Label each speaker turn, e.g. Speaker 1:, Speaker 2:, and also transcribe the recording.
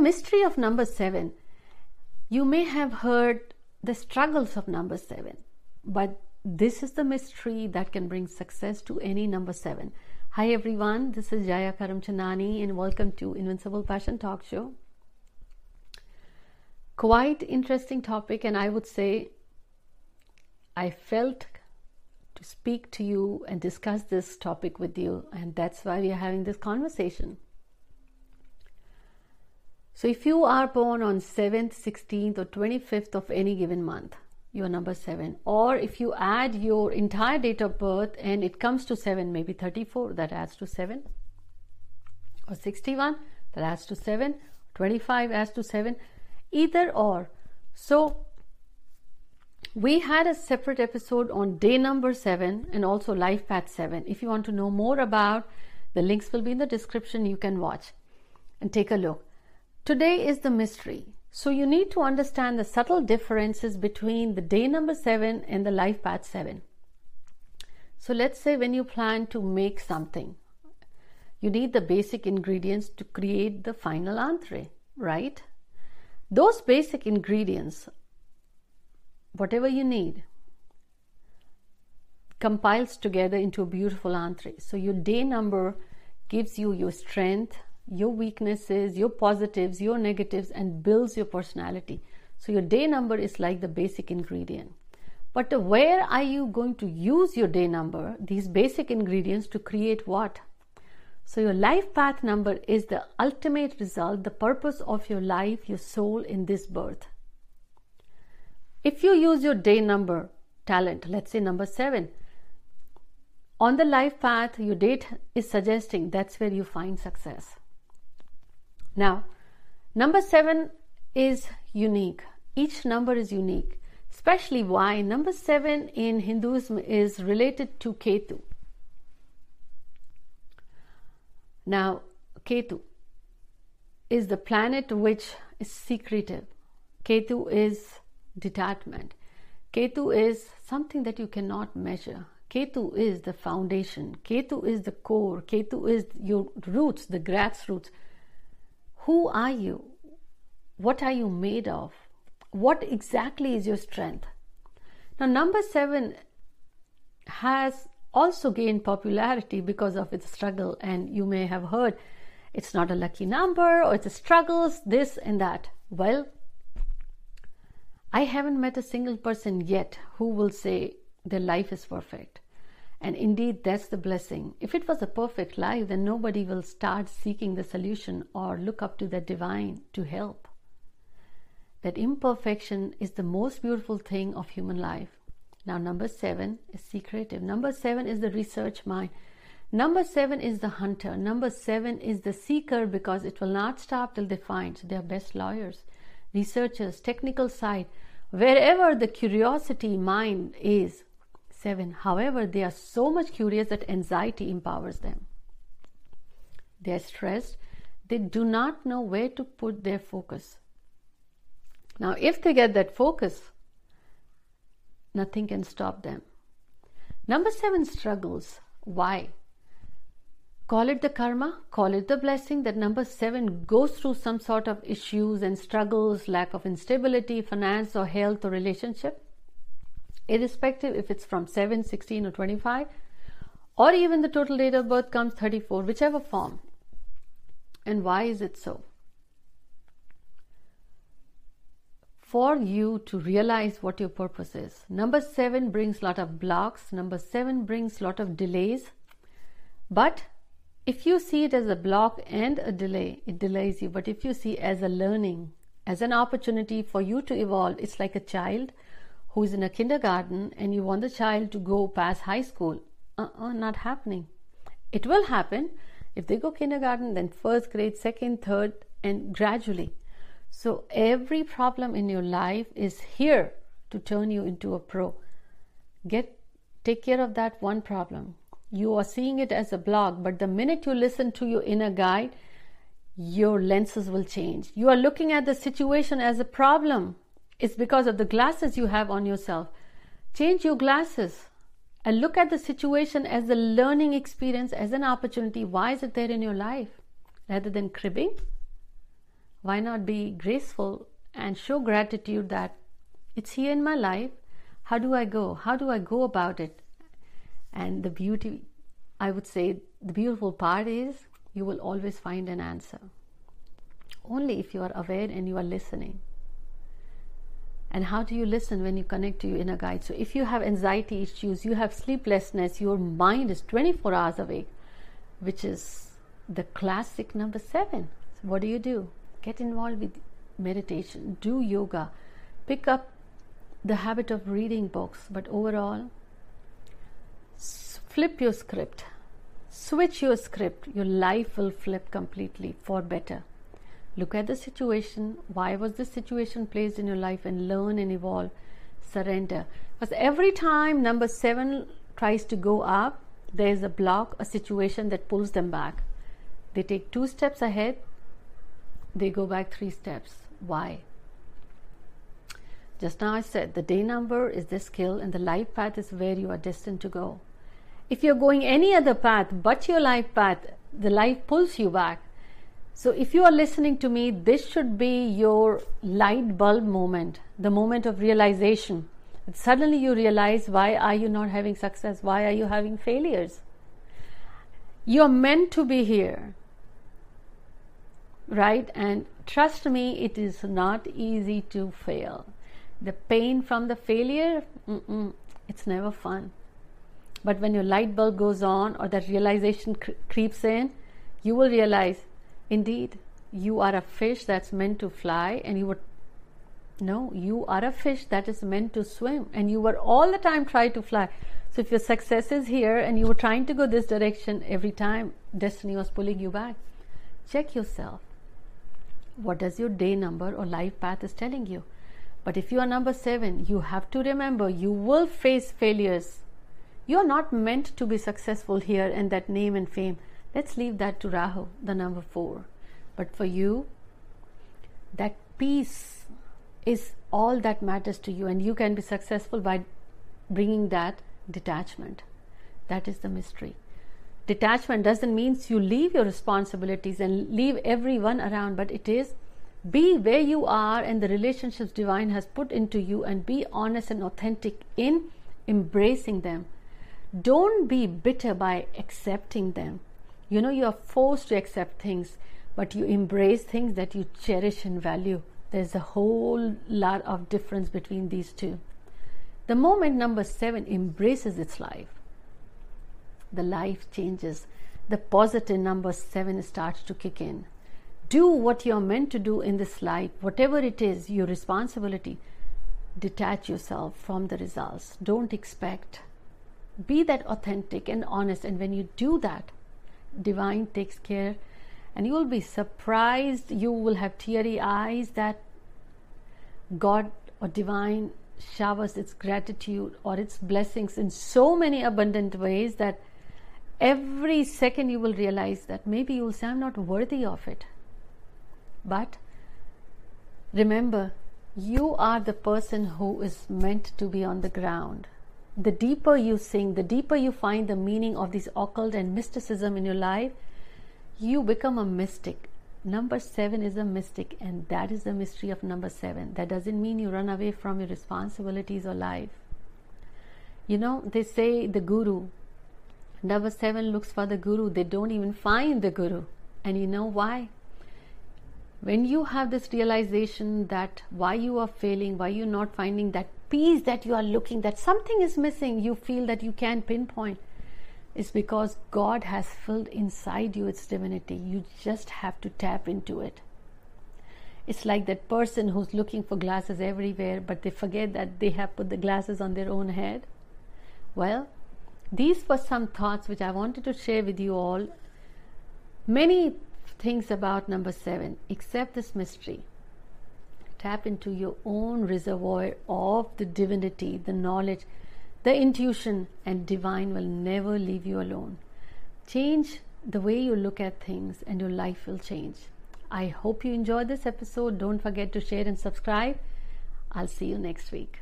Speaker 1: mystery of number seven. You may have heard the struggles of number seven, but this is the mystery that can bring success to any number seven. Hi everyone, this is Jaya Karamchandani and welcome to Invincible Passion Talk Show. Quite interesting topic, and I would say I felt to speak to you and discuss this topic with you, and that's why we are having this conversation. So, if you are born on 7th, 16th, or 25th of any given month, you are number 7. Or if you add your entire date of birth and it comes to 7, maybe 34, that adds to 7. Or 61, that adds to 7. 25 adds to 7. Either or. So, we had a separate episode on day number 7 and also life path 7. If you want to know more about, the links will be in the description. You can watch and take a look. Today is the mystery. So you need to understand the subtle differences between the day number 7 and the life path 7. So let's say when you plan to make something, you need the basic ingredients to create the final entree, right? Those basic ingredients whatever you need compiles together into a beautiful entree. So your day number gives you your strength, your weaknesses, your positives, your negatives, and builds your personality. So your day number is like the basic ingredient. But where are you going to use your day number, these basic ingredients, to create what? So your life path number is the ultimate result, the purpose of your life, your soul in this birth. If you use your day number talent, let's say number seven, on the life path, your date is suggesting that's where you find success. Now, number seven is unique. Each number is unique, especially why number seven in Hinduism is related to Ketu. Now, Ketu is the planet which is secretive. Ketu is detachment. Ketu is something that you cannot measure. Ketu is the foundation. Ketu is the core. Ketu is your roots, the grassroots. Who are you? What are you made of? What exactly is your strength? Now, number seven has also gained popularity because of its struggle, and you may have heard it's not a lucky number or it's a struggles, this and that. Well, I haven't met a single person yet who will say their life is perfect. And indeed, that's the blessing. If it was a perfect life, then nobody will start seeking the solution or look up to the divine to help. That imperfection is the most beautiful thing of human life. Now, number seven is secretive. Number seven is the research mind. Number seven is the hunter. Number seven is the seeker because it will not stop till they find. So best lawyers researchers, technical side, wherever the curiosity mind is. Seven. However, they are so much curious that anxiety empowers them. They are stressed. They do not know where to put their focus. Now, if they get that focus, nothing can stop them. Number seven struggles. Why? call it the karma, call it the blessing that number seven goes through some sort of issues and struggles, lack of instability, finance or health or relationship, irrespective if it's from 7, 16, or 25, or even the total date of birth comes 34, whichever form. And why is it so? For you to realize what your purpose is. Number seven brings a lot of blocks. Number seven brings a lot of delays. But if you see it as a block and a delay, it delays you. But if you see as a learning, as an opportunity for you to evolve, it's like a child who is in a kindergarten and you want the child to go past high school. Uh-uh, not happening. It will happen if they go kindergarten, then first grade, second, third, and gradually. So every problem in your life is here to turn you into a pro. Get take care of that one problem you are seeing it as a block, but the minute you listen to your inner guide, your lenses will change. You are looking at the situation as a problem. It's because of the glasses you have on yourself. Change your glasses and look at the situation as a learning experience, as an opportunity. Why is it there in your life? Rather than cribbing Why not be graceful and show gratitude that it's here in my life? How do I go? How do I go about it? And the beauty, I would say, the beautiful part is you will always find an answer. Only if you are aware and you are listening. And how do you listen when you connect to your inner guide? So, if you have anxiety issues, you have sleeplessness, your mind is 24 hours awake, which is the classic number seven. So what do you do? Get involved with meditation, do yoga, pick up the habit of reading books, but overall, flip your script, switch your script. Your life will flip completely for better. Look at the situation. Why was this situation placed in your life? And learn and evolve. Surrender. Because every time number seven tries to go up, there is a block, a situation that pulls them back. They take two steps ahead, they go back three steps. Why? Just now I said the day number is the skill and the life path is where you are destined to go. If you're going any other path but your life path, the life pulls you back. So if you are listening to me, this should be your light bulb moment, the moment of realization. Suddenly you realize why are you not having success? Why are you having failures? You're meant to be here right? And trust me, it is not easy to fail. The pain from the failure, it's never fun. But when your light bulb goes on or that realization cre- creeps in, you will realize indeed you are a fish that's meant to fly and you were no you are a fish that is meant to swim and you were all the time trying to fly so if your success is here and you were trying to go this direction every time destiny was pulling you back check yourself what does your day number or life path is telling you. But if you are number seven, you have to remember you will face failures. You are not meant to be successful here in that name and fame. Let's leave that to Rahu, the number four. But for you, that peace is all that matters to you, and you can be successful by bringing that detachment. That is the mystery detachment doesn't mean you leave your responsibilities and leave everyone around, but it is be where you are and the relationships divine has put into you and be honest and authentic in embracing them. Don't be bitter by accepting them. You know, you are forced to accept things, but you embrace things that you cherish and value. There's a whole lot of difference between these two. The moment number seven embraces its life, the life changes. The positive number seven starts to kick in. Do what you're meant to do in this life, whatever it is, your responsibility. Detach yourself from the results. Don't expect. Be that authentic and honest. And when you do that, divine takes care and you will be surprised. You will have teary eyes that God or divine showers its gratitude or its blessings in so many abundant ways that every second you will realize that maybe you will say, I'm not worthy of it. But remember, you are the person who is meant to be on the ground. The deeper you sing, the deeper you find the meaning of this occult and mysticism in your life, you become a mystic. Number seven is a mystic, and that is the mystery of number seven. That doesn't mean you run away from your responsibilities or life. You know, they say the guru, Number seven looks for the guru. They don't even find the guru. And you know why? When you have this realization that why you are failing, why you're not finding that peace that you are looking, that something is missing, you feel that you can't pinpoint, is because God has filled inside you its divinity. You just have to tap into it. It's like that person who's looking for glasses everywhere, but they forget that they have put the glasses on their own head. Well, these were some thoughts which I wanted to share with you all. Many things about number seven, accept this mystery. Tap into your own reservoir of the divinity, the knowledge, the intuition, and divine will never leave you alone. Change the way you look at things, and your life will change. I hope you enjoyed this episode. Don't forget to share and subscribe. I'll see you next week.